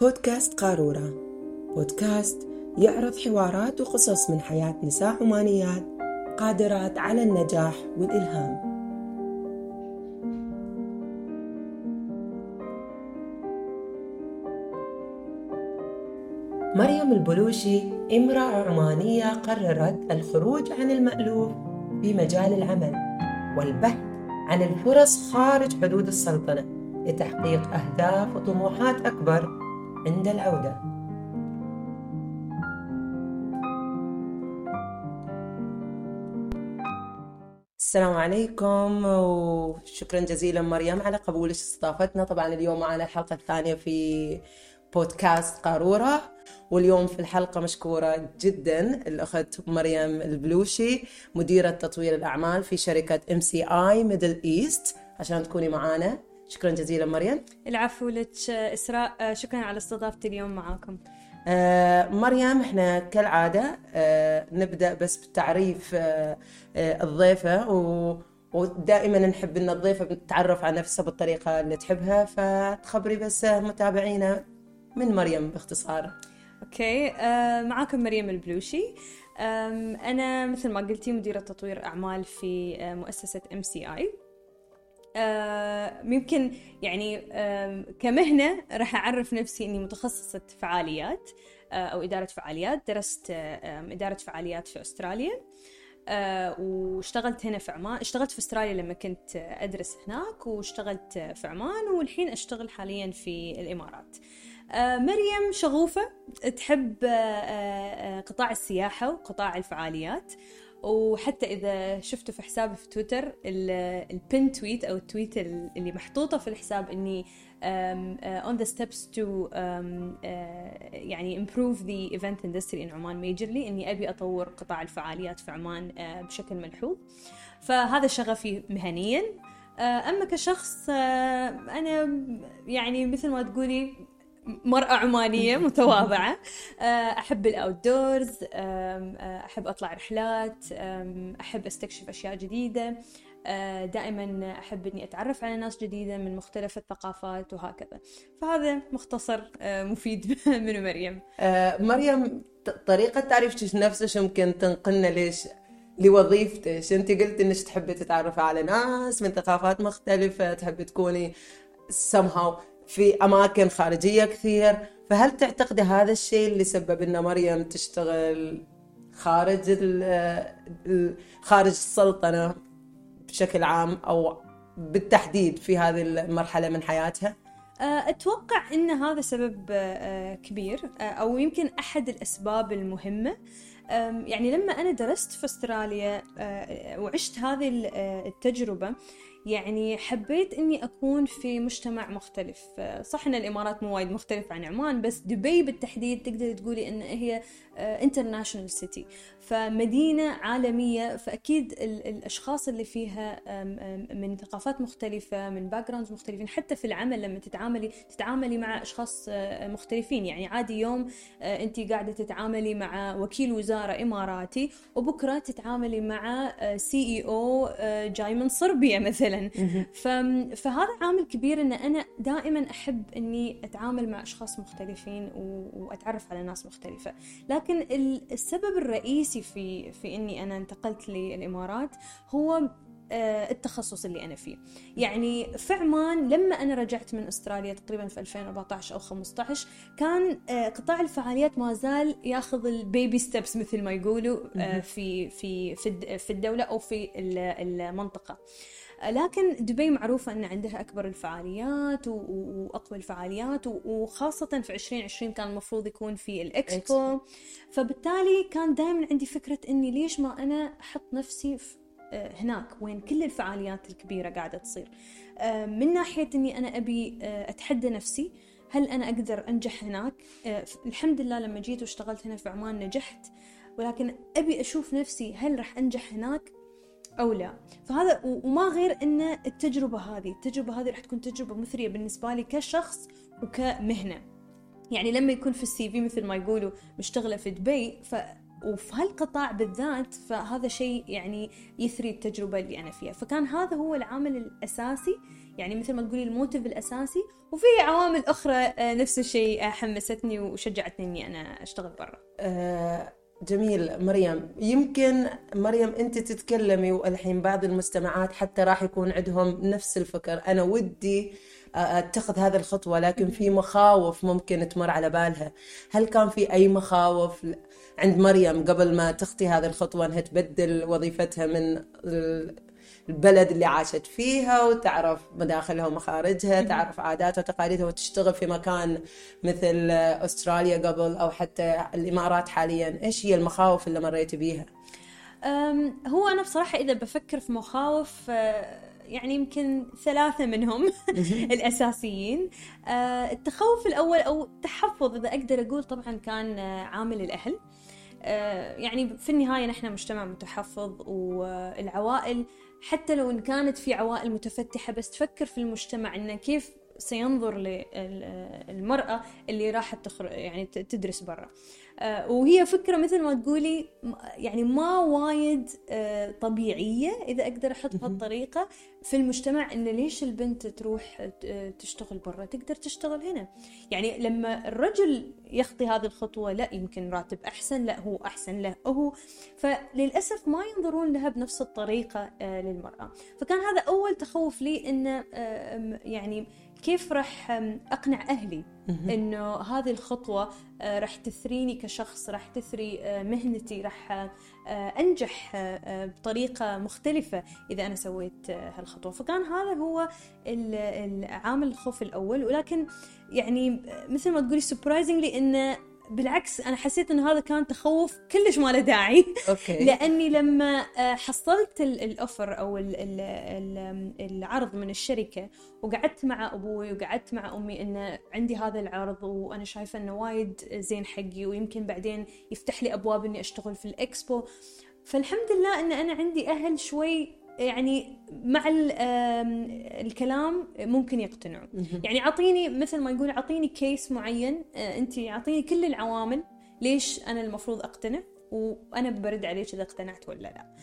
بودكاست قارورة. بودكاست يعرض حوارات وقصص من حياة نساء عمانيات قادرات على النجاح والإلهام. مريم البلوشي امرأة عمانية قررت الخروج عن المألوف في مجال العمل والبحث عن الفرص خارج حدود السلطنة لتحقيق أهداف وطموحات أكبر عند العودة. السلام عليكم وشكرا جزيلا مريم على قبولك استضافتنا. طبعا اليوم معنا الحلقة الثانية في بودكاست قارورة واليوم في الحلقة مشكورة جدا الأخت مريم البلوشي مديرة تطوير الأعمال في شركة MCI Middle East عشان تكوني معانا شكرا جزيلا مريم. العفو لك إسراء. شكرا على استضافتي اليوم معاكم. آه مريم إحنا كالعادة آه نبدأ بس بالتعريف آه آه الضيفة و ودائما نحب إن الضيفة تتعرف على نفسها بالطريقة اللي تحبها. فتخبري بس متابعينا من مريم باختصار. okay. آه معاكم مريم البلوشي. أنا مثل ما قلتي مديرة تطوير أعمال في آه، مؤسسة MCI يمكن يعني كمهنة راح أعرف نفسي إني متخصصة فعاليات آه، أو إدارة فعاليات. درست إدارة فعاليات في أستراليا Uh, واشتغلت هنا في عمان. اشتغلت في أستراليا لما كنت أدرس هناك واشتغلت في عمان والحين أشتغل حاليا في الإمارات. آه، مريم شغوفة تحب آه، آه، قطاع السياحة وقطاع الفعاليات. وحتى إذا شفته في حسابي في تويتر البن تويت أو التويت اللي محطوطة في الحساب إني on the steps to يعني improve the event industry in عمان majorly إني أبي أطور قطاع الفعاليات في عمان بشكل ملحوظ. فهذا شغفي مهنيا. أما كشخص أنا يعني مثل ما تقولي مرأة عمانية متواضعة. آه، أحب الأوت دورز آه، أحب أطلع رحلات أحب أستكشف أشياء جديدة. آه، دائما أحب أني أتعرف على ناس جديدة من مختلف الثقافات وهكذا. فهذا مختصر مفيد من مريم. مريم طريقة تعريفتك نفسك ممكن تنقلنا ليش؟ لوظيفتك. أنت قلت إنك تحبي تتعرفي على ناس من ثقافات مختلفة تحبي تكوني somehow في أماكن خارجية كثير فهل تعتقدي هذا الشيء اللي سبب أن مريم تشتغل خارج خارج السلطنة بشكل عام أو بالتحديد في هذه المرحلة من حياتها؟ أه، أتوقع أن هذا سبب أه، كبير أه، أو يمكن أحد الأسباب المهمة يعني لما أنا درست في أستراليا وعشت هذه التجربة يعني حبيت إني أكون في مجتمع مختلف. صح إن الإمارات مو وايد مختلف عن عمان بس دبي بالتحديد تقدر تقولي إن هي international city فمدينة عالمية. فأكيد الأشخاص اللي فيها من ثقافات مختلفة من باك مختلفين حتى في العمل لما تتعاملي تتعاملي مع أشخاص آه، مختلفين. يعني عادي يوم آه، انت قاعدة تتعاملي مع وكيل وزارة إماراتي وبكرة تتعاملي مع CEO جاي من صربيا مثلا. فهذا عامل كبير إن أنا دائما أحب إني أتعامل مع أشخاص مختلفين وأتعرف على ناس مختلفة. لكن لكن السبب الرئيسي في في إني أنا انتقلت للإمارات هو آه، التخصص اللي أنا فيه. يعني في عمان لما أنا رجعت من أستراليا تقريبا في 2014 أو 15 كان آه، قطاع الفعاليات ما زال ياخذ ال baby steps مثل ما يقولوا آه، في في في الدولة أو في المنطقة. لكن دبي معروفة أن عندها أكبر الفعاليات وأقوى الفعاليات وخاصة في 2020 كان المفروض يكون في الإكسبو. فبالتالي كان دائما عندي فكرة أني ليش ما أنا أحط نفسي في آه، هناك وين كل الفعاليات الكبيرة قاعدة تصير. آه، من ناحية أني أنا أبي آه، أتحدى نفسي هل أنا أقدر أنجح هناك؟ الحمد لله لما جيت واشتغلت هنا في عمان نجحت ولكن أبي أشوف نفسي هل راح أنجح هناك؟ أو لا. فهذا وما غير إن التجربة هذه التجربة هذه راح تكون تجربة مثرية بالنسبة لي كشخص وكمهنة. يعني لما يكون في السي في مثل ما يقولوا مشتغلة في دبي ف وفي هالقطاع بالذات فهذا شيء يعني يثري التجربة اللي أنا فيها. فكان هذا هو العامل الأساسي يعني مثل ما تقولي الموتيف الأساسي. وفي عوامل أخرى آه، نفس الشيء حمستني وشجعتني إني أنا أشتغل برا. آه جميل مريم. يمكن مريم أنت تتكلمي والحين بعض المستمعات حتى راح يكون عندهم نفس الفكر. أنا ودي أتخذ هذه الخطوة لكن في مخاوف ممكن تمر على بالها. هل كان في أي مخاوف عند مريم قبل ما تخطي هذه الخطوة إنها تبدل وظيفتها من البلد اللي عاشت فيها وتعرف مداخلها ومخارجها تعرف عاداتها وتقاليدها وتشتغل في مكان مثل أستراليا قبل أو حتى الإمارات حاليا. إيش هي المخاوف اللي مريتي بيها؟ هو أنا بصراحة إذا بفكر في مخاوف أه، يعني يمكن ثلاثة منهم الأساسيين. أه، التخوف الأول أو التحفظ إذا أقدر أقول طبعا كان عامل الأهل. أه، يعني في النهاية نحن مجتمع متحفظ والعوائل حتى لو إن كانت في عوائل متفتحة بس تفكر في المجتمع إنه كيف سينظر للمرأة اللي راحت تخرج يعني تدرس برا. آه، وهي فكرة مثل ما تقولي يعني ما وايد آه، طبيعية إذا أقدر أحط بهالطريقة في المجتمع إن ليش البنت تروح تشتغل برا؟ تقدر تشتغل هنا. يعني لما الرجل يخطي هذه الخطوة لا يمكن راتب أحسن لا هو أحسن له هو. فللأسف ما ينظرون لها بنفس الطريقة آه، للمرأة. فكان هذا أول تخوف لي إنه يعني كيف راح أقنع أهلي إنه هذه الخطوة راح تثريني كشخص راح تثري مهنتي راح أنجح بطريقة مختلفة إذا أنا سويت هالخطوة. فكان هذا هو العامل الخوف الأول. ولكن يعني مثل ما تقولي surprisingly إنه بالعكس أنا حسيت انه هذا كان تخوف كلش ما له داعي okay. لأني لما آه، حصلت ال offer أو العرض من الشركة وقعدت مع أبوي وقعدت مع أمي انه عندي هذا العرض وأنا شايفة إنه وايد زين حقي ويمكن بعدين يفتح لي أبواب إني أشتغل في الإكسبو فالحمد لله إن أنا عندي أهل شوي يعني مع الكلام ممكن يقتنعوا يعني أعطيني مثل ما يقول أعطيني case معين آه، أنت أعطيني كل العوامل ليش أنا المفروض أقتنع وأنا برد عليك إذا اقتنعت ولا لا.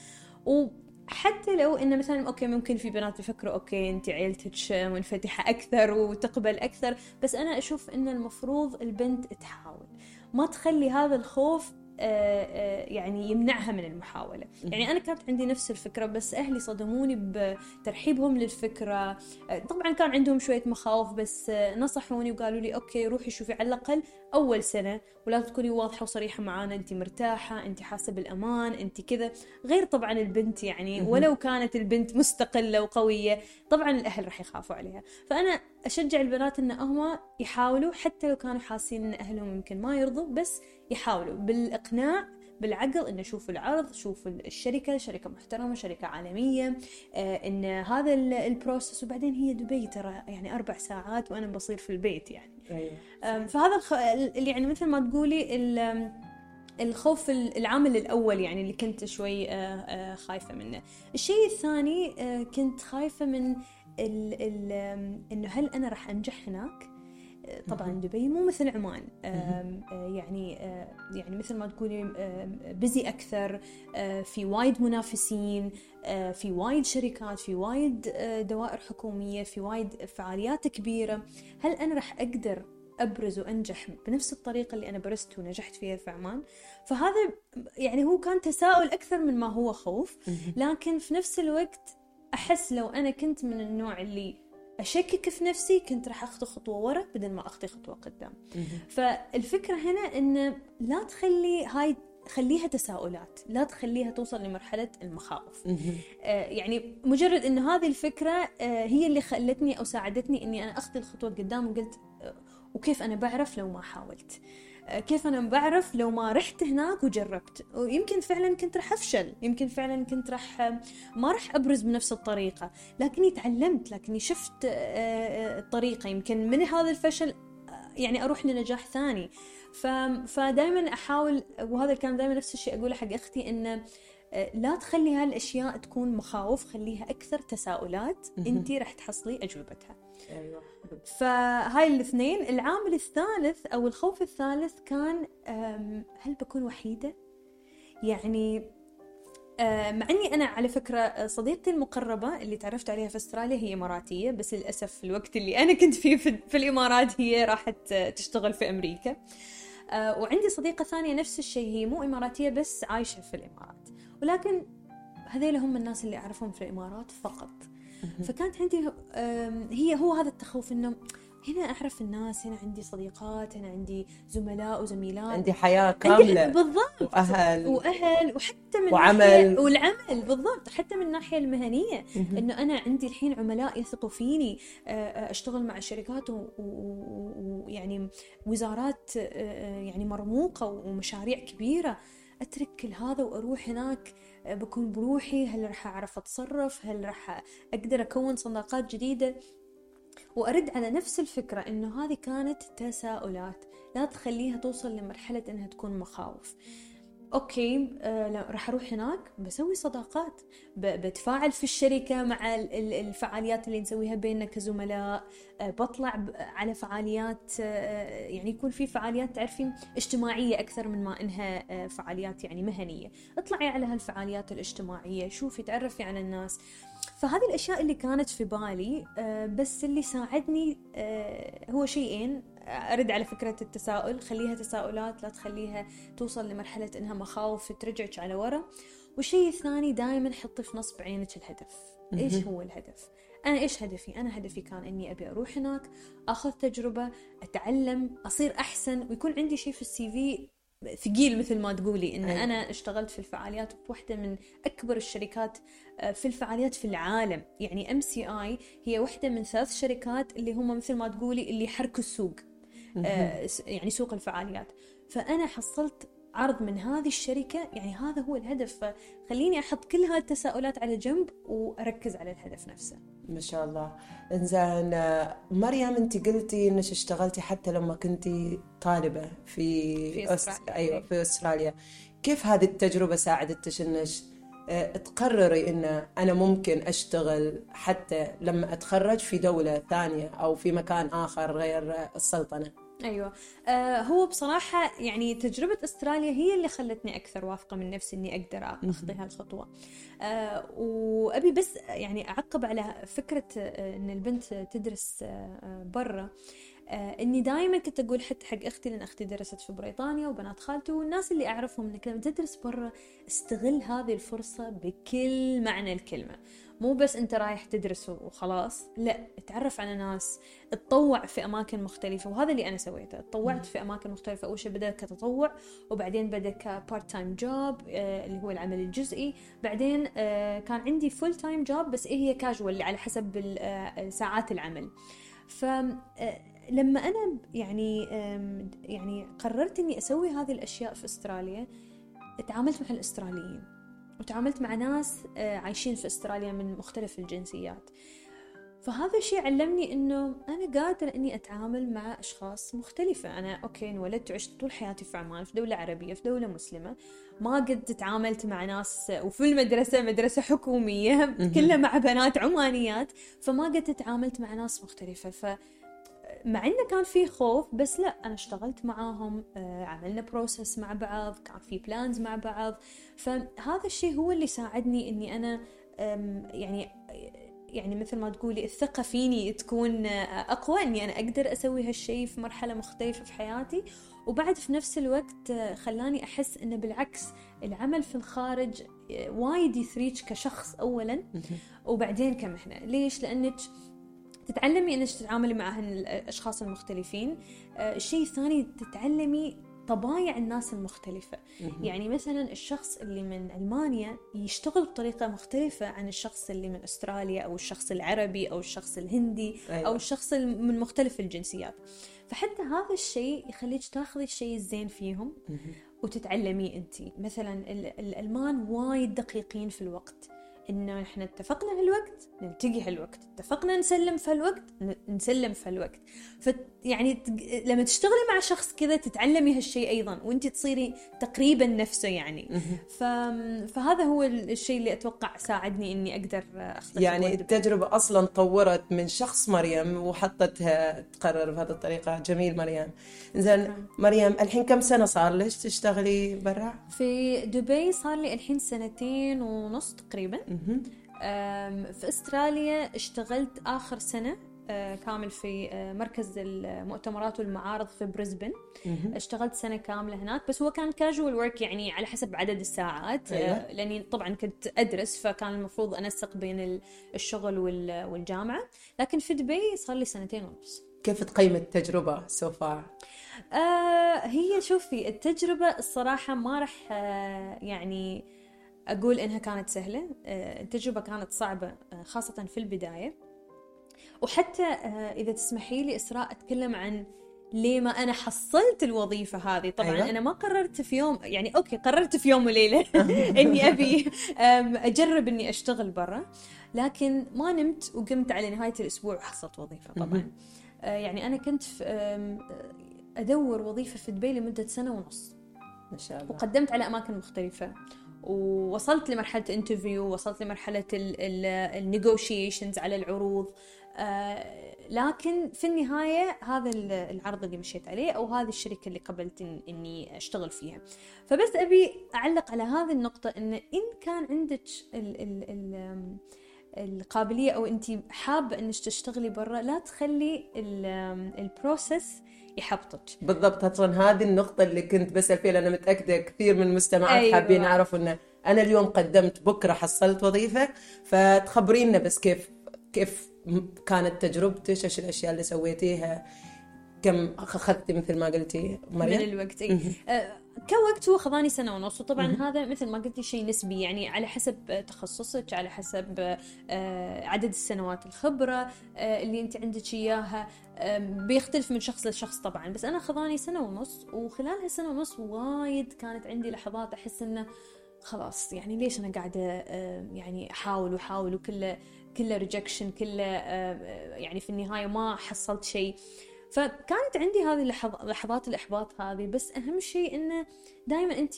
وحتى لو إنه مثلا okay ممكن في بنات يفكروا okay أنت عيلتك منفتحه أكثر وتقبل أكثر بس أنا أشوف إن المفروض البنت تحاول. ما تخلي هذا الخوف يعني يمنعها من المحاولة. يعني أنا كانت عندي نفس الفكرة بس أهلي صدموني بترحيبهم للفكرة. آه، طبعا كان عندهم شوية مخاوف بس نصحوني وقالوا لي أوكي روحي شوفي على الأقل أول سنة ولا تكوني واضحة وصريحة معانا. أنت مرتاحة أنت حاسة بالأمان أنت كذا. غير طبعا البنت يعني ولو كانت البنت مستقلة وقوية طبعا الأهل راح يخافوا عليها. فأنا أشجع البنات أن هم يحاولوا حتى لو كانوا حاسين أن أهلهم يمكن ما يرضوا بس يحاولوا بالإقناع بالعقل انه شوفوا العرض شوفوا الشركة شركة محترمة شركة عالمية. آه إن هذا البروسس وبعدين هي دبي ترى يعني أربع ساعات وأنا بصير في البيت يعني. أيوة. فهذا الخ... يعني مثل ما تقولي الخوف العامل الأول يعني اللي كنت شوي آه، آه، خايفة منه. الشيء الثاني كنت خايفة من ال ال إنه هل أنا راح أنجح هناك؟ طبعا دبي مو مثل عمان. يعني يعني مثل ما تقولي بزي أكثر في وايد منافسين في وايد شركات في وايد دوائر حكومية في وايد فعاليات كبيرة. هل أنا راح أقدر أبرز وأنجح بنفس الطريقة اللي أنا برزت ونجحت فيها في عمان؟ فهذا يعني هو كان تساؤل أكثر من ما هو خوف. لكن في نفس الوقت أحس لو أنا كنت من النوع اللي أشكك في نفسي كنت راح اخطو خطوة ورا بدل ما اخطي خطوة قدام. فالفكرة هنا إن لا تخلي هاي خليها تساؤلات لا تخليها توصل لمرحلة المخاوف. آه يعني مجرد أنه هذه الفكرة آه هي اللي خلتني أو ساعدتني أني أنا أخذ الخطوة قدام وقلت آه وكيف أنا بعرف لو ما حاولت. كيف أنا بعرف لو ما رحت هناك وجربت؟ ويمكن فعلا كنت راح أفشل يمكن فعلا كنت راح آه، ما راح أبرز بنفس الطريقة. لكني تعلمت لكني شفت آه، الطريقة يمكن من هذا الفشل يعني أروح لنجاح ثاني. فدائما أحاول وهذا كان دائما نفس الشيء أقوله حق أختي إنه لا تخلي هالأشياء تكون مخاوف خليها أكثر تساؤلات. انت راح تحصلي أجوبتها. أيوه. فهاي الاثنين العامل الثالث أو الخوف الثالث كان هل بكون وحيدة؟ يعني مع إني أنا على فكرة صديقتي المقربة اللي تعرفت عليها في أستراليا هي اماراتيه بس للأسف الوقت اللي أنا كنت فيه في, في الإمارات هي راحت آه، تشتغل في أمريكا. وعندي صديقة ثانية نفس الشيء هي مو إماراتية بس عايشة في الإمارات. ولكن هذيل هم الناس اللي أعرفهم في الإمارات فقط. فكانت عندي هي هو هذا التخوف إنه هنا أعرف الناس هنا عندي صديقات هنا عندي زملاء وزميلات. عندي حياة كاملة. عندي بالضبط. وأهل. وأهل وحتى من وعمل. والعمل بالضبط. حتى من الناحية المهنية. إنه أنا عندي الحين عملاء يثقوا فيني أشتغل مع شركات ويعني وزارات يعني مرموقة ومشاريع كبيرة. أترك كل هذا وأروح هناك بكون بروحي هل راح أعرف أتصرف؟ هل راح أقدر أكون صداقات جديدة؟ وأرد على نفس الفكرة إنه هذه كانت تساؤلات لا تخليها توصل لمرحلة إنها تكون مخاوف. أوكي آه راح أروح هناك بسوي صداقات. بتفاعل في الشركة مع الفعاليات اللي نسويها بيننا كزملاء. آه بطلع على فعاليات آه يعني يكون في فعاليات تعرفين اجتماعية أكثر من ما إنها فعاليات يعني مهنية. اطلعي على هالفعاليات الاجتماعية شوفي تعرفي على الناس. فهذه الأشياء اللي كانت في بالي بس اللي ساعدني هو شيئين. أرد على فكرة التساؤل خليها تساؤلات لا تخليها توصل لمرحلة إنها مخاوف ترجعك على ورا. والشيء الثاني دائما حطي في نصب عينك الهدف. إيش هو الهدف؟ أنا إيش هدفي؟ أنا هدفي كان إني أبي أروح هناك أخذ تجربة أتعلم أصير أحسن ويكون عندي شيء في السي في ثقيل مثل ما تقولي. إن. أنا اشتغلت في الفعاليات بوحدة من أكبر الشركات آه، في الفعاليات في العالم. يعني MCI هي واحدة من ثلاث شركات اللي هم مثل ما تقولي اللي يحركوا السوق. يعني سوق الفعاليات. فأنا حصلت عرض من هذه الشركة يعني هذا هو الهدف. فخليني أحط كل هذه التساؤلات على جنب وأركز على الهدف نفسه. ما شاء الله. إنزين مريم أنت قلتي إنك اشتغلتي حتى لما كنتي طالبة في, في أستراليا. أيوه في أستراليا. كيف هذه التجربة ساعدتك إنك آه، تقرري إن أنا ممكن أشتغل حتى لما أتخرج في دولة ثانية أو في مكان آخر غير السلطنة؟ أيوه. آه هو بصراحة يعني تجربة أستراليا هي اللي خلتني أكثر واثقة من نفسي إني أقدر أخذ هالخطوة. آه وأبي بس يعني أعقب على فكرة آه، إن البنت تدرس آه برا. آه إني دائما كنت أقول حتى حق أختي لأن أختي درست في بريطانيا وبنات خالتي والناس اللي أعرفهم إنك لما تدرس برا استغل هذه الفرصة بكل معنى الكلمة. مو بس انت رايح تدرس وخلاص لا تعرف على ناس تطوع في أماكن مختلفة وهذا اللي أنا سويته تطوعت في أماكن مختلفة. أول شيء بدا كتطوع وبعدين بدا ك part-time job اللي هو العمل الجزئي. بعدين آه كان عندي full-time job بس إيه هي كاجوال على حسب آه، ساعات العمل. ف آه، لما أنا يعني يعني قررت إني أسوي هذه الأشياء في أستراليا تعاملت مع الأستراليين. وتعاملت مع ناس آه، عايشين في استراليا من مختلف الجنسيات. فهذا الشيء علمني إنه أنا قادرة إني أتعامل مع أشخاص مختلفة. أنا أوكي انولدت وعشت طول حياتي في عمان في دولة عربية في دولة مسلمة. ما قد تعاملت مع ناس وفي المدرسة مدرسة حكومية كلها مع بنات عمانيات. فما قد تعاملت مع ناس مختلفة. ف مع إنه كان في خوف بس لا أنا اشتغلت معاهم آه، عملنا process مع بعض كان في plans مع بعض. فهذا الشيء هو اللي ساعدني إني أنا يعني يعني مثل ما تقولي الثقة فيني تكون آه، أقوى إني أنا أقدر أسوي هالشيء في مرحلة مختلفة في حياتي. وبعد في نفس الوقت آه، خلاني أحس إنه بالعكس العمل في الخارج وايد يثريج كشخص أولا. وبعدين كمهنة ليش؟ لأنك تتعلمي إنك تتعاملي مع الأشخاص المختلفين. آه، الشيء الثاني تتعلمي طبايع الناس المختلفة. يعني مثلا الشخص اللي من ألمانيا يشتغل بطريقة مختلفة عن الشخص اللي من أستراليا أو الشخص العربي أو الشخص الهندي أيوة. أو الشخص من مختلف الجنسيات. فحتى هذا الشيء يخليك تاخذي الشيء الزين فيهم وتتعلميه أنت. مثلا الألمان وايد دقيقين في الوقت. إنه إحنا اتفقنا هالوقت نلتقي هالوقت. اتفقنا نسلم في هالوقت نسلم في هالوقت. ف يعني لما تشتغلي مع شخص كذا تتعلمي هالشيء أيضا وانت تصيري تقريبا نفسه يعني. ف... فهذا هو الشيء اللي أتوقع ساعدني إني أقدر اختار يعني التجربة أصلا طورت من شخص مريم وحطتها تقرر بهذه الطريقة. جميل مريم. زين مريم الحين كم سنة صار لك تشتغلي برا؟ في دبي صار لي الحين سنتين ونص تقريبا. في استراليا اشتغلت آخر سنة كامل في مركز المؤتمرات والمعارض في بريسبن. اشتغلت سنة كاملة هناك بس هو كان كاجوال ورك يعني على حسب عدد الساعات أيوة. لأني طبعا كنت أدرس فكان المفروض أنسق بين ال- الشغل وال- والجامعة. لكن في دبي صار لي سنتين ونص. كيف تقيم التجربة so far؟ آه هي شوفي التجربة الصراحة ما راح آه يعني أقول إنها كانت سهلة آه التجربة كانت صعبة آه خاصة في البداية. وحتى آه إذا تسمحي لي إسراء أتكلم عن ليه ما أنا حصلت الوظيفة هذه. طبعا أيوة. أنا ما قررت في يوم يعني أوكي قررت في يوم وليلة إني أبي آم، أجرب إني أشتغل برا. لكن ما نمت وقمت على نهاية الأسبوع وحصلت وظيفة طبعا. يعني أنا كنت أدور وظيفة في دبي لمدة سنة ونص. ما شاء الله. وقدمت على أماكن مختلفة. ووصلت لمرحلة interview وصلت لمرحلة ال negotiations على العروض. آه، لكن في النهاية هذا ال- العرض اللي مشيت عليه أو هذه الشركة اللي قبلت إن- إني أشتغل فيها. فبس أبي أعلق على هذه النقطة إن إن كان عندك ال ال ال آم، القابلية أو أنت حابة إنك تشتغلي برا لا تخلي ال- آم، البروسيس يحبطك بالضبط أصلا هذه النقطة اللي كنت بسأل فيها لأن متأكدة كثير من المستمعات أيوة. حابين يعرفوا إن أنا اليوم قدمت بكرة حصلت وظيفة فتخبرينا بس كيف كيف كانت تجربتك إيش الأشياء اللي سويتيها كم أخذتي مثل ما قلتي من مريم؟ الوقت أي كوقت هو خذاني سنة ونص. وطبعا هذا مثل ما قلتي شيء نسبي يعني على حسب تخصصك على حسب آه، عدد السنوات الخبرة آه، اللي أنت عندك إياها. بيختلف من شخص لشخص طبعا. بس أنا خذاني سنة ونص وخلال هالسنه ونص وايد كانت عندي لحظات أحس إنه خلاص يعني ليش أنا قاعدة يعني أحاول وأحاول وكله كله rejection كله آه، يعني في النهاية ما حصلت شيء. فكانت عندي هذه لحظات الإحباط هذه بس أهم شيء إنه دائما أنت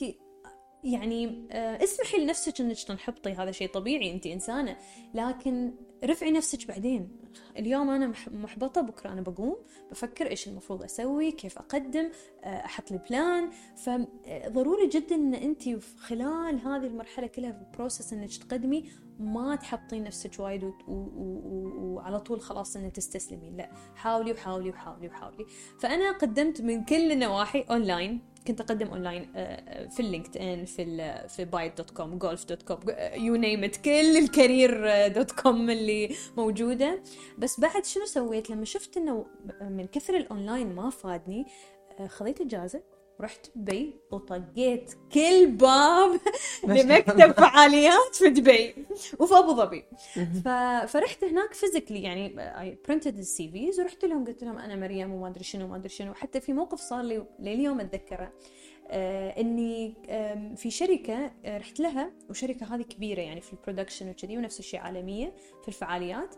يعني آه، اسمحي لنفسك إنك تنحبطي هذا شيء طبيعي أنت إنسانة. لكن رفعي نفسك بعدين. اليوم أنا مح- محبطة بكرة أنا بقوم بفكر إيش المفروض أسوي كيف أقدم آه، أحط لي plan فضروري جدا إن أنت خلال هذه المرحلة كلها في ال process إنك تقدمي ما تحبطين نفسك وايد وعلى طول خلاص انه تستسلمين. لا حاولي وحاولي وحاولي وحاولي. فأنا قدمت من كل النواحي اونلاين كنت أقدم اونلاين آه، في ال LinkedIn في في Bayt dot com Gulf dot com you name it كل ال career آه، dot com اللي موجودة. بس بعد شنو سويت؟ لما شفت إنه من كثر الاونلاين ما فادني آه، خذيت إجازة. رحت دبي وطقيت كل باب لمكتب فعاليات في دبي وفي أبو ظبي. فرحت هناك physically يعني I printed ال CVs ورحت لهم قلت لهم أنا مريم وما أدري شنو وما أدري شنو. حتى في موقف صار لي لليوم أتذكره. آه إني في شركة آه، رحت لها وشركة هذه كبيرة يعني في ال production وكذي ونفس الشيء عالمية في الفعاليات.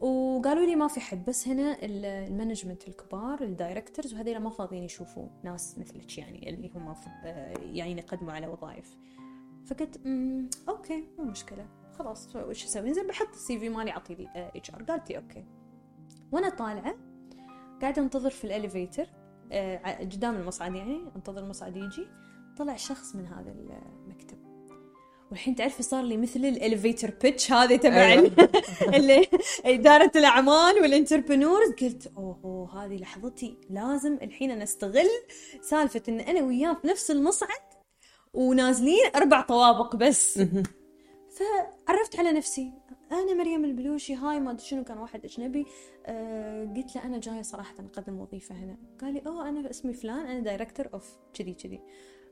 وقالوا لي ما في حد بس هنا ال- management الكبار ال directors وهذول ما فاضيين يشوفوا ناس مثلك يعني اللي هم آه، يعني يقدموا على وظائف. فقلت "أمم، okay مو مشكلة خلاص وش أسوي؟ زين بحط ال CV مالي أعطي HR قالت لي okay. وأنا طالعة قاعدة أنتظر في ال elevator آه، قدام المصعد يعني أنتظر المصعد يجي. طلع شخص من هذا المكتب. والحين تعرفي صار لي مثل ال elevator pitch هذا تبع اللي إدارة الأعمال وال entrepreneurs قلت اوه هذه لحظتي. لازم الحين أنا أستغل سالفة إن أنا وياه في نفس المصعد ونازلين أربع طوابق بس. فعرفت على نفسي. أنا مريم البلوشي hi ما أدري شنو كان واحد أجنبي آه قلت له أنا جاية صراحة أقدم وظيفة هنا. قال لي أوه أنا اسمي فلان أنا director of كذي كذي.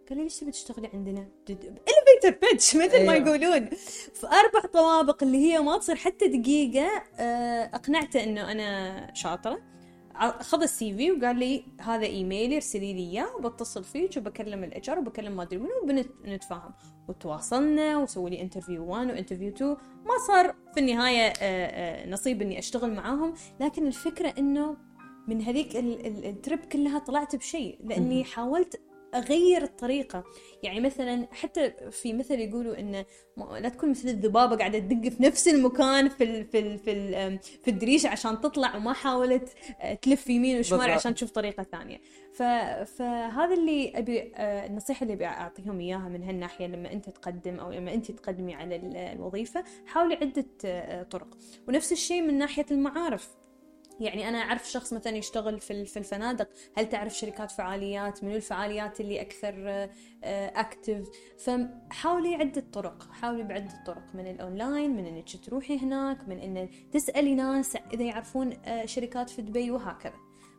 قال لي ليش تبي تشتغلي عندنا؟ elevator pitch مثل ما أيوة. يقولون. في أربع طوابق اللي هي ما تصير حتى دقيقة آه أقنعته إنه أنا شاطرة. خذ ال CV وقال لي هذا ايميلي ارسلي لي إياه وبتصل فيك وبكلم ال HR وبكلم ما أدري منو وبنتفاهم وتواصلنا وسووا لي interview 1 و interview 2 ما صار في النهاية نصيب إني أشتغل معاهم لكن الفكرة إنه من هذيك ال trip كلها طلعت بشيء. لأني حاولت أغير الطريقة. يعني مثلا حتى في مثل يقولوا انه لا تكون مثل الذبابة قاعدة تدق في نفس المكان في ال في ال في ال في الدريشه عشان تطلع وما حاولت آه، تلف يمين وشمال عشان تشوف طريقة ثانية. فهذا اللي أبي آه، النصيحة اللي أبي أعطيهم إياها من هالناحية لما أنت تقدم أو لما أنت تقدمي على الوظيفة حاولي عدة آه، طرق. ونفس الشيء من ناحية المعارف. يعني أنا أعرف شخص مثلا يشتغل في في الفنادق هل تعرف شركات فعاليات؟ منو الفعاليات اللي أكثر active آه، فحاولي عدة طرق حاولي بعدة طرق من الأونلاين من إنك تروحي هناك من إن تسألي ناس إذا يعرفون آه، شركات في دبي وهكذا.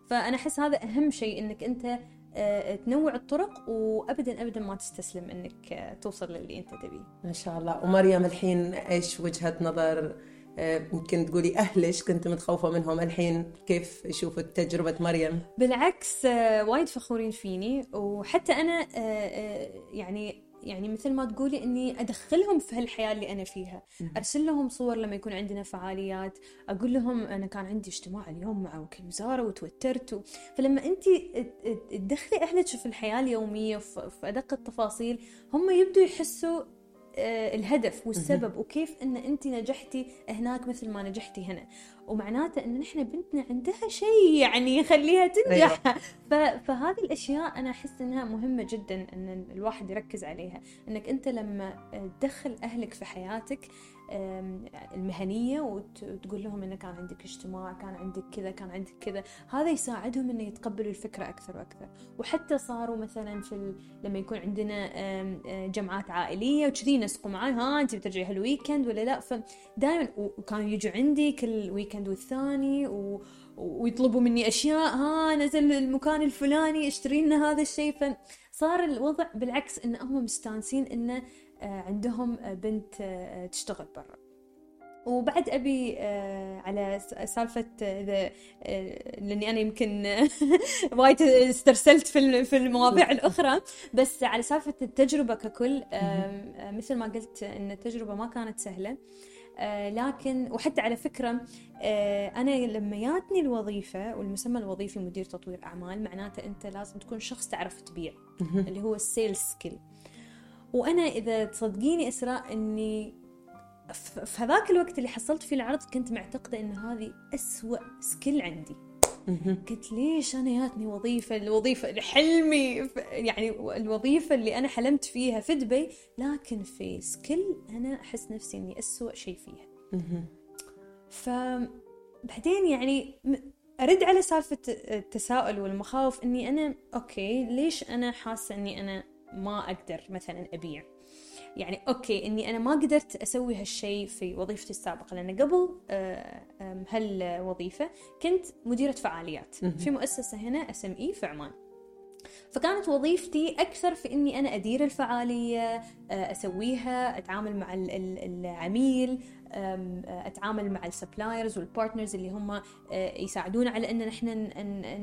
فأنا أحس هذا أهم شيء إنك أنت آه، تنوع الطرق وابدا ابدا ما تستسلم إنك توصل للي أنت تبيه. ما شاء الله، ومريم الحين إيش وجهة نظر يمكن تقولي اهلش كنت متخوفة منهم الحين؟ كيف يشوفوا تجربة مريم؟ بالعكس آه، وايد فخورين فيني وحتى أنا آه، آه، يعني يعني مثل ما تقولي إني أدخلهم في هالحياة اللي أنا فيها. أرسل لهم صور لما يكون عندنا فعاليات أقول لهم أنا كان عندي اجتماع اليوم مع وكيل وزارة وتوترت و... فلما انت تدخلي أهلك في الحياة اليومية في أدق التفاصيل هم يبدوا يحسوا آه، الهدف والسبب وكيف إن أنت نجحتي هناك مثل ما نجحتي هنا. ومعناته إن نحن بنتنا عندها شيء يعني يخليها تنجح. أيوة. فهذه الأشياء أنا أحس إنها مهمة جدا إن الواحد يركز عليها. إنك أنت لما تدخل أهلك في حياتك المهنية وتقول لهم إنه كان عندك اجتماع كان عندك كذا كان عندك كذا. هذا يساعدهم إنه يتقبلوا الفكرة أكثر وأكثر. وحتى صاروا مثلا في ال... لما يكون عندنا جمعات عائلية وكذي ينسقوا معي ها أنت بترجعي هال weekend ولا لا؟ فدائما وكانوا يجوا عندي كل weekend والثاني و... ويطلبوا مني أشياء ها نزل المكان الفلاني اشتري لنا هذا الشيء. فصار الوضع بالعكس إن هم مستانسين إنه آه، عندهم آه، بنت آه، تشتغل برا. وبعد أبي على سالفة إذا لأني أنا يمكن وايد استرسلت في في المواضيع الأخرى بس على سالفة التجربة ككل مثل ما قلت إن التجربة ما كانت سهلة لكن وحتى على فكرة أنا لما جاتني الوظيفة والمسمى الوظيفي مدير تطوير أعمال معناته أنت لازم تكون شخص تعرف تبيع اللي هو ال sales skill وأنا إذا تصدقيني اسراء إني في هذاك الوقت اللي حصلت فيه العرض كنت معتقدة إن هذه أسوأ skill عندي. قلت ليش أنا جاتني وظيفة الوظيفة حلمي يعني الوظيفة اللي أنا حلمت فيها في دبي لكن في skill أنا أحس نفسي إني أسوأ شيء فيها. فبعدين يعني أرد على سالفة التساؤل والمخاوف إني أنا okay ليش أنا حاسة إني أنا ما أقدر مثلا أبيع. يعني okay إني أنا ما قدرت أسوي هالشيء في وظيفتي السابقة لأن قبل آه، هالوظيفة كنت مديرة فعاليات. في مؤسسة هنا SME في عمان. فكانت وظيفتي أكثر في إني أنا أدير الفعالية آه، أسويها أتعامل مع العميل أتعامل مع ال suppliers وال partners اللي هم آه، يساعدونا على إن نحن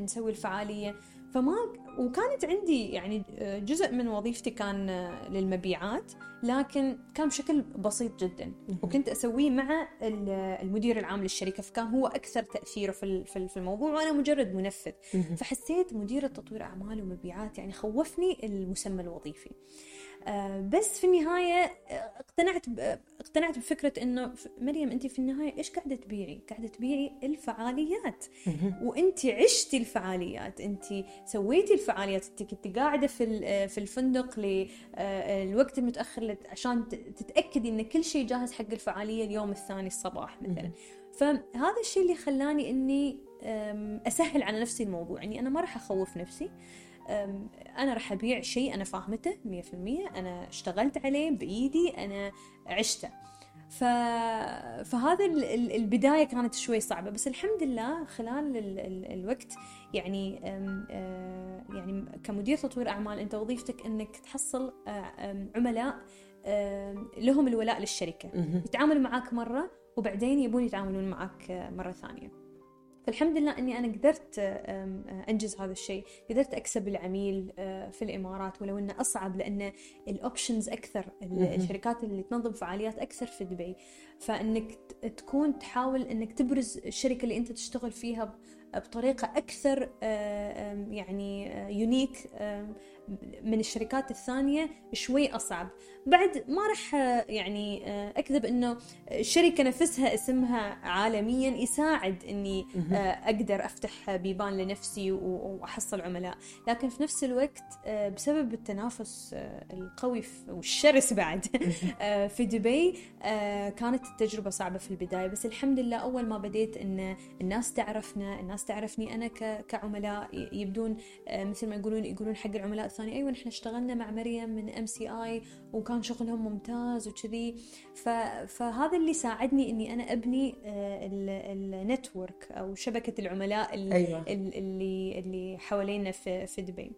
نسوي الفعالية. فما وكانت عندي يعني آه، جزء من وظيفتي كان آه، للمبيعات لكن كان بشكل بسيط جدا. وكنت أسويه مع المدير العام للشركة فكان هو أكثر تأثيره في في الموضوع وأنا مجرد منفذ. فحسيت مدير تطوير أعمال ومبيعات يعني خوفني المسمى الوظيفي. بس في النهاية آه، اقتنعت اقتنعت بفكرة إنه مريم انت في النهاية إيش قاعدة تبيعي؟ قاعدة تبيعي الفعاليات وانت عشتي الفعاليات، انت سويتي الفعاليات، انت كنت قاعدة في آه، في الفندق للوقت المتأخر عشان تتأكدي إن كل شيء جاهز حق الفعالية اليوم الثاني الصباح مثلا. فهذا الشيء اللي خلاني إني أسهل على نفسي الموضوع، يعني أنا ما راح أخوف نفسي. أنا راح أبيع شيء أنا فاهمته 100% أنا اشتغلت عليه بإيدي أنا عشته ف... فهذا البداية كانت شوي صعبة بس الحمد لله خلال ال... ال... الوقت يعني أم... يعني كمدير تطوير أعمال أنت وظيفتك إنك تحصل. عملاء. لهم الولاء للشركة يتعاملوا معك مرة وبعدين يبون يتعاملون معك مرة ثانية فالحمد لله إني أنا قدرت آه، أنجز هذا الشيء، قدرت أكسب العميل آه، في الإمارات ولو إنه أصعب لأن ال options أكثر،. الشركات اللي تنظم فعاليات أكثر في دبي، فإنك تكون تحاول إنك تبرز الشركة اللي أنت تشتغل فيها بطريقة أكثر آه، يعني unique من الشركات الثانية شوي أصعب. بعد ما راح آه، يعني آه، أكذب إنه الشركة نفسها اسمها عالميا يساعد إني آه، أقدر أفتح بيبان لنفسي وأحصل عملاء. لكن في نفس الوقت آه، بسبب التنافس آه، القوي والشرس بعد آه، في دبي آه، كانت التجربه صعبة في البداية بس الحمد لله أول ما بديت إن الناس تعرفنا الناس تعرفني أنا ك- كعملاء يبدون آه، مثل ما يقولون يقولون حق العملاء الثاني أيوه نحن اشتغلنا مع مريم من MCI وكان شغلهم ممتاز وكذي فهذا اللي ساعدني إني أنا أبني النتورك أو شبكة العملاء ال- أيوه ال- اللي اللي حوالينا في في دبي.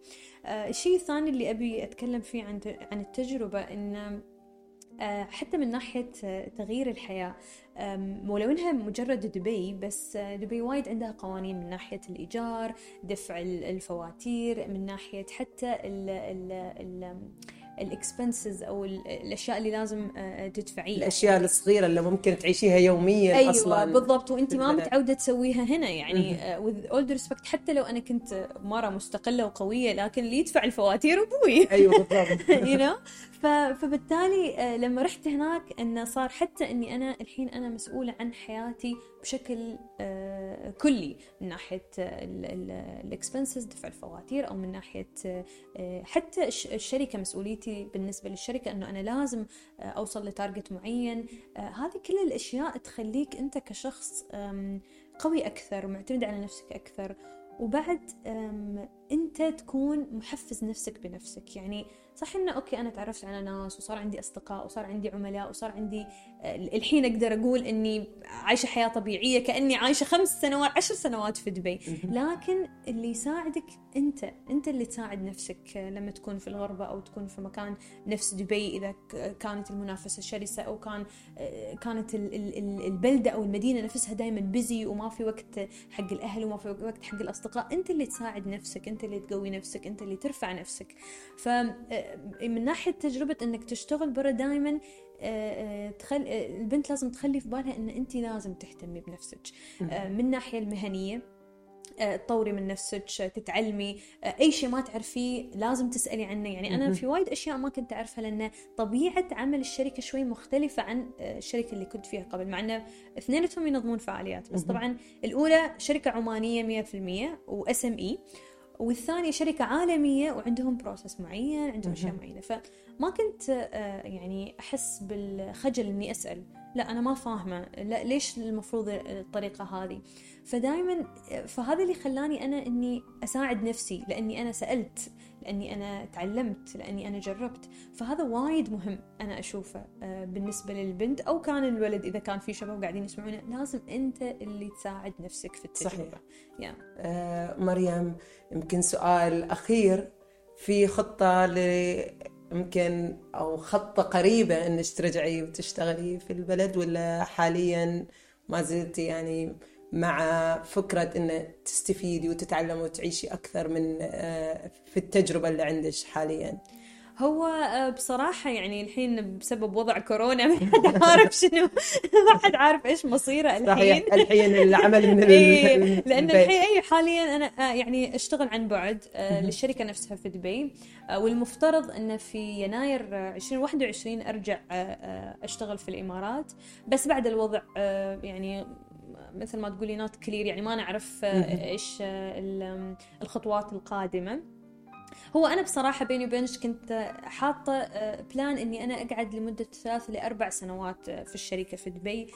آه، الشيء الثاني اللي أبي أتكلم فيه عن عن التجربة إن آه، حتى من ناحية آه، تغيير الحياة. آم، ولو انها مجرد دبي بس آه، دبي وايد عندها قوانين من ناحية الإيجار، دفع ال- الفواتير، من ناحية حتى ال ال ال الإكسبنسز أو ال- الأشياء اللي لازم آه، تدفعيها. الأشياء الصغيرة اللي ممكن تعيشيها يوميا أيوه أصلا. بالضبط. وأنت ما. متعودة تسويها هنا يعني all due respect حتى لو أنا كنت مرة مستقلة وقوية لكن اللي يدفع الفواتير أبوي. أيوه بالضبط. Know ف... فبالتالي آه، لما رحت هناك إنه صار حتى إني أنا الحين أنا مسؤولة عن حياتي بشكل آه، كلي من ناحية ال expenses دفع الفواتير أو من ناحية آه، آه، حتى الش- الشركة مسؤوليتي بالنسبة للشركة إنه أنا لازم آه، أوصل ل target معين. آه، هذه كل الأشياء تخليك أنت كشخص قوي أكثر ومعتمد على نفسك أكثر. وبعد أنت تكون محفز نفسك بنفسك. يعني صح إنه okay أنا تعرفت على ناس وصار عندي أصدقاء وصار عندي عملاء وصار عندي آه، الحين أقدر أقول إني عايشة حياة طبيعية كأني عايشة خمس سنوات عشر سنوات في دبي. لكن اللي يساعدك أنت أنت اللي تساعد نفسك لما تكون في الغربة أو تكون في مكان نفس دبي إذا كانت المنافسة شرسة أو كان آه، كانت ال- ال- ال- البلدة أو المدينة نفسها دائما بيزي وما في وقت حق الأهل وما في وقت حق الأصدقاء أنت اللي تساعد نفسك أنت اللي تقوي نفسك أنت اللي ترفع نفسك. ف آه، من ناحية تجربة إنك تشتغل برا دائما تخل... آه، البنت لازم تخلي في بالها إن انت لازم تهتمي بنفسك. آه، من الناحية المهنية آه، تطوري من نفسك تتعلمي. آه، أي شيء ما تعرفيه لازم تسألي عنه. يعني أنا. في وايد أشياء ما كنت أعرفها لأن طبيعة عمل الشركة شوي مختلفة عن الشركة اللي كنت فيها قبل. مع انه اثنينهم ينظمون فعاليات بس. طبعا الأولى شركة عمانية 100% و SME والثانية شركة عالمية وعندهم process معين عندهم أشياء. معينة فما كنت آه، يعني أحس بالخجل إني أسأل لا أنا ما فاهمة. لا ليش المفروض الطريقة هذه؟ فدائما فهذا اللي خلاني أنا إني أساعد نفسي لأني أنا سألت لأني أنا تعلمت لأني أنا جربت. فهذا وايد مهم أنا أشوفه آه، بالنسبة للبنت أو كان الولد إذا كان في شباب قاعدين يسمعونه. لازم أنت اللي تساعد نفسك في التجربة. صحيح. يا. آه، مريم يمكن سؤال أخير في خطة ل يمكن أو خطة قريبة إنك ترجعي وتشتغلي في البلد ولا حاليا ما زلتي يعني مع فكرة إن تستفيدي وتتعلمي وتعيشي أكثر من آه، في التجربة اللي عندك حاليا؟ هو آه، بصراحة يعني الحين بسبب وضع كورونا ما حد عارف شنو ما حد عارف إيش مصيره الحين صحيح الحين العمل من إيه لأن. الحين اي حاليا أنا آه، يعني أشتغل عن بعد آه، مهم. للشركة نفسها في دبي والمفترض إن في يناير آه، 2021 أرجع أشتغل في الإمارات بس بعد الوضع يعني مثل ما تقولي not clear يعني ما نعرف. إيش ال- الخطوات القادمة هو أنا بصراحة بيني وبينك كنت حاطة آه، plan إني أنا أقعد لمدة ثلاث لاربع سنوات آه، في الشركة في دبي.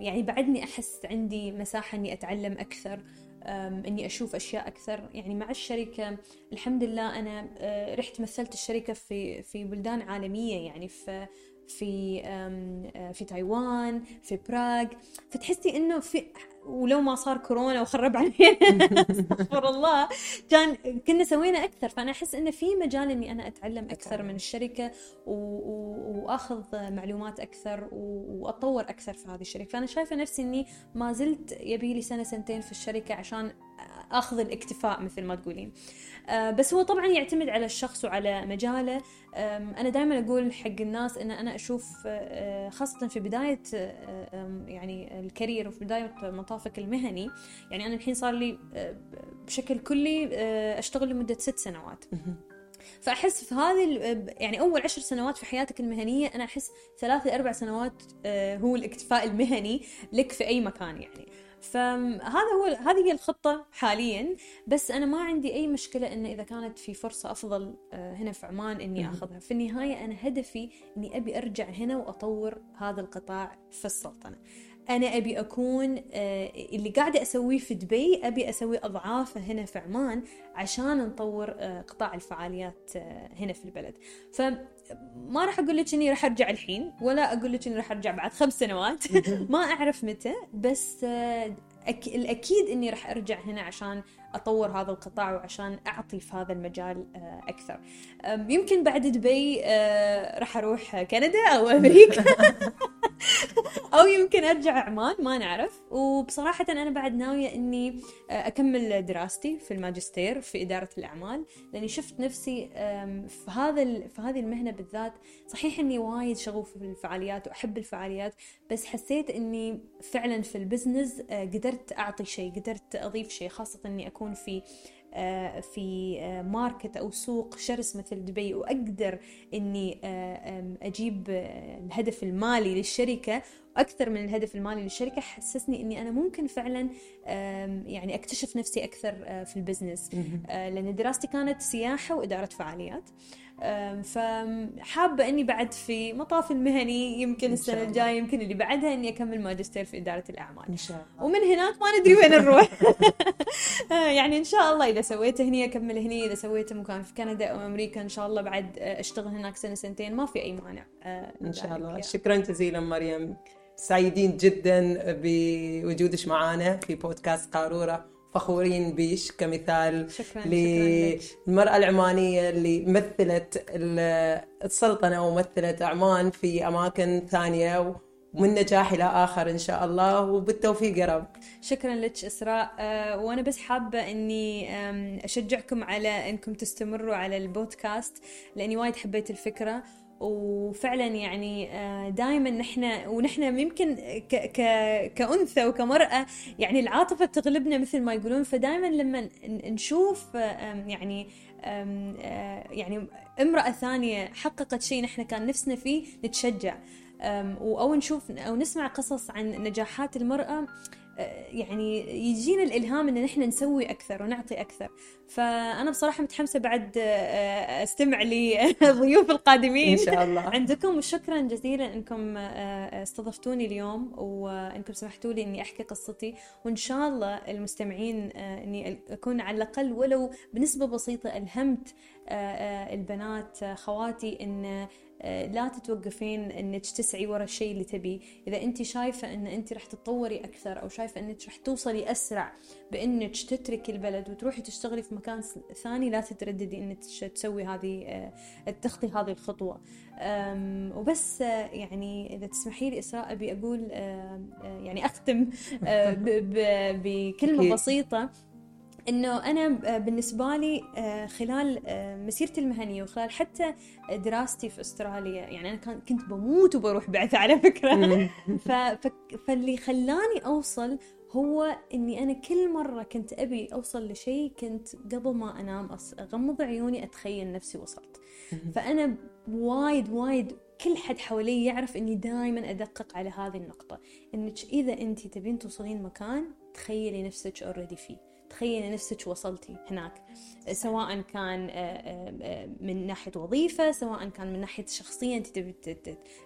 يعني بعدني أحس عندي مساحة إني أتعلم أكثر أم، إني أشوف أشياء أكثر. يعني مع الشركة الحمد لله أنا آه، رحت مثلت الشركة في في بلدان عالمية يعني في في آه، في تايوان في براغ. فتحسي إنه في ولو ما صار كورونا وخرب علينا. استغفر الله. كان كنا سوينا أكثر. فأنا أحس إنه في مجال إني أنا أتعلم أكثر من الشركة و... و... وأخذ معلومات أكثر و... وأتطور أكثر في هذه الشركة. فأنا شايفة نفسي إني ما زلت يبي لي سنة سنتين في الشركة عشان أخذ الاكتفاء مثل ما تقولين. آه، بس هو طبعا يعتمد على الشخص وعلى مجاله. أنا دائما أقول حق الناس إن أنا أشوف آه، خاصة في بداية آه، يعني الكارير وفي بداية مطافك المهني. يعني أنا الحين صار لي بشكل كلي أشتغل لمدة ست سنوات. فأحس في هذه يعني أول عشر سنوات في حياتك المهنية أنا أحس ثلاث لاربع سنوات هو الاكتفاء المهني لك في أي مكان يعني. فهذا هو هذه هي الخطة حاليا. بس أنا ما عندي أي مشكلة إن إذا كانت في فرصة أفضل آه، هنا في عمان إني آخذها. في النهاية أنا هدفي إني أبي أرجع هنا وأطور هذا القطاع في السلطنة. أنا أبي أكون آه، اللي قاعدة أسويه في دبي أبي أسوي أضعافه هنا في عمان عشان نطور آه، قطاع الفعاليات هنا في البلد. ف ما راح أقول لك إني راح أرجع الحين ولا أقول لك إني راح أرجع بعد خمس سنوات. ما أعرف متى بس آه، أك... الأكيد إني راح أرجع هنا عشان أطور هذا القطاع وعشان أعطي في هذا المجال آه، أكثر. يمكن بعد دبي آه، راح أروح كندا أو أمريكا. أو يمكن أرجع عمان ما نعرف. وبصراحة أنا بعد ناوية إني آه، أكمل دراستي في الماجستير في إدارة الأعمال. لأني شفت نفسي في هذا في هذه المهنة بالذات صحيح إني وايد شغوفه في الفعاليات وأحب الفعاليات بس حسيت إني فعلا في ال business قدرت أعطي شيء قدرت أضيف شيء خاصة إني أكون أكون في آه، في market أو سوق شرس مثل دبي وأقدر إني آه، أجيب آه، الهدف المالي للشركة أكثر من الهدف المالي للشركة حسسني إني أنا ممكن فعلا يعني أكتشف نفسي أكثر في ال business. لأن دراستي كانت سياحة وإدارة فعاليات. فحابة إني بعد في مطاف المهني يمكن السنة الجاية يمكن اللي بعدها إني أكمل ماجستير في إدارة الأعمال. إن شاء الله. ومن هناك ما ندري وين نروح. يعني إن شاء الله إذا سويته هني أكمل هني إذا سويته مكان في كندا أو أمريكا إن شاء الله بعد أشتغل هناك سنة سنتين. ما في أي مانع آه، إن شاء الله. شكرا جزيلا مريم. سعيدين جدا بوجودك معنا في بودكاست قارورة فخورين بيش كمثال شكرا للمرأة العمانية اللي مثلت السلطنة ومثلت عمان في أماكن ثانية ومن نجاح إلى آخر إن شاء الله وبالتوفيق يا رب. شكرا لك إسراء. أه وأنا بس حابة أني أشجعكم على أنكم تستمروا على البودكاست لأني وايد حبيت الفكرة. وفعلا يعني آه، دائما نحن ونحن يمكن ك ك كأنثى وكمرأة يعني العاطفة تغلبنا مثل ما يقولون. فدائما لما نشوف يعني آه، يعني امرأة ثانية حققت شيء نحن كان نفسنا فيه نتشجع. أو نشوف أو نسمع قصص عن نجاحات المرأة آه، يعني يجينا الإلهام إن نحن نسوي أكثر ونعطي أكثر. فأنا بصراحة متحمسة بعد آه، أستمع لضيوف القادمين إن شاء الله. عندكم وشكرا جزيلا إنكم آه، استضفتوني اليوم وإنكم سمحتوا لي إني أحكي قصتي. وإن شاء الله المستمعين إني أكون على الأقل ولو بنسبة بسيطة ألهمت البنات خواتي إن آه، لا تتوقفين إنك تسعي ورا الشيء اللي تبيه. إذا أنت شايفة إن أنت راح تتطوري أكثر أو شايفة إنك راح توصلي أسرع بإنك تتركي البلد وتروحي تشتغلي في مكان ثاني لا تترددي إنك تسوي هذه آه، تخطي هذه الخطوة. وبس آه، يعني إذا تسمحي لي أسراء أبي أقول يعني أختم بكلمة بسيطة. إنه أنا بالنسبة لي آه، خلال آه، مسيرتي المهنية وخلال حتى دراستي في أستراليا يعني أنا كنت بموت وبروح بعثه على فكرة. فاللي خلاني أوصل هو إني أنا كل مرة كنت أبي أوصل لشيء كنت قبل ما أنام أغمض عيوني أتخيل نفسي وصلت. فأنا وايد وايد كل حد حوالي يعرف إني دائما أدقق على هذه النقطة. إنك إذا انت تبين توصلين مكان تخيلي نفسك اوريدي فيه. تخيلي نفسك وصلتي هناك. سواء كان آه، آه، من ناحية وظيفة سواء كان من ناحية شخصيه أنت تبي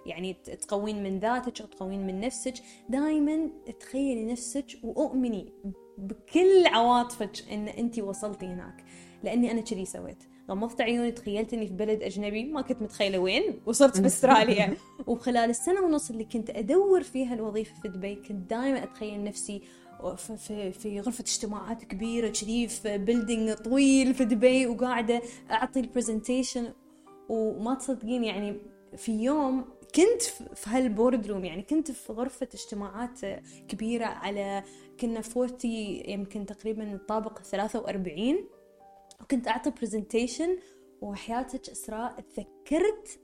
يعني تقوين من ذاتك أو تقوين من نفسك. دائما تخيلي نفسك وأؤمني بكل عواطفك إن أنت وصلتي هناك. لأني أنا كذي سويت. غمضت عيوني تخيلت إني في بلد أجنبي ما كنت متخيلة وين وصرت باستراليا وخلال السنة ونص اللي كنت أدور فيها الوظيفة في دبي كنت دائما أتخيل نفسي في, في غرفة اجتماعات كبيرة كذي في building طويل في دبي وقاعدة أعطي ال presentation وما تصدقين يعني في يوم كنت في ه ال board room يعني كنت في غرفة اجتماعات كبيرة على كنا 40 يمكن تقريبا الطابق 43 وكنت أعطي presentation وحياتك إسراء تذكرت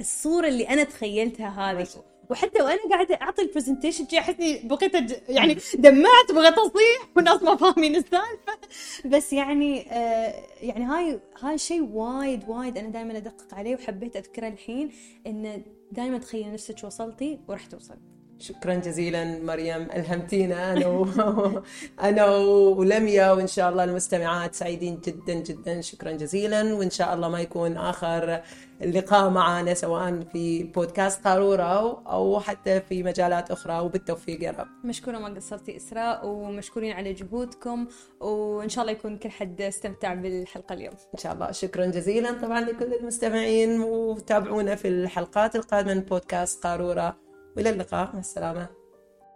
الصورة اللي أنا تخيلتها هذه. وحتى وأنا قاعدة أعطي ال presentation جي أحسني بقيت يعني دمعت بغيت أصيح والناس ما فاهمين السالفة. بس يعني آه يعني هاي هاي شيء وايد وايد أنا دائما أدقق عليه وحبيت أذكره الحين إنه دائما تخيل نفسك وصلتي وراح توصل شكرا جزيلا مريم. ألهمتينا أنا و... أنا ولميا وإن شاء الله المستمعات سعيدين جدا جدا. شكرا جزيلا. وإن شاء الله ما يكون آخر اللقاء معنا سواء في بودكاست قارورة أو حتى في مجالات أخرى. وبالتوفيق يا رب. مشكورة ما قصرتي إسراء ومشكورين على جهودكم. وإن شاء الله يكون كل حد استمتع بالحلقة اليوم. إن شاء الله. شكرا جزيلا طبعا لكل المستمعين وتابعونا في الحلقات القادمة من بودكاست قارورة. وإلى اللقاء مع السلامة.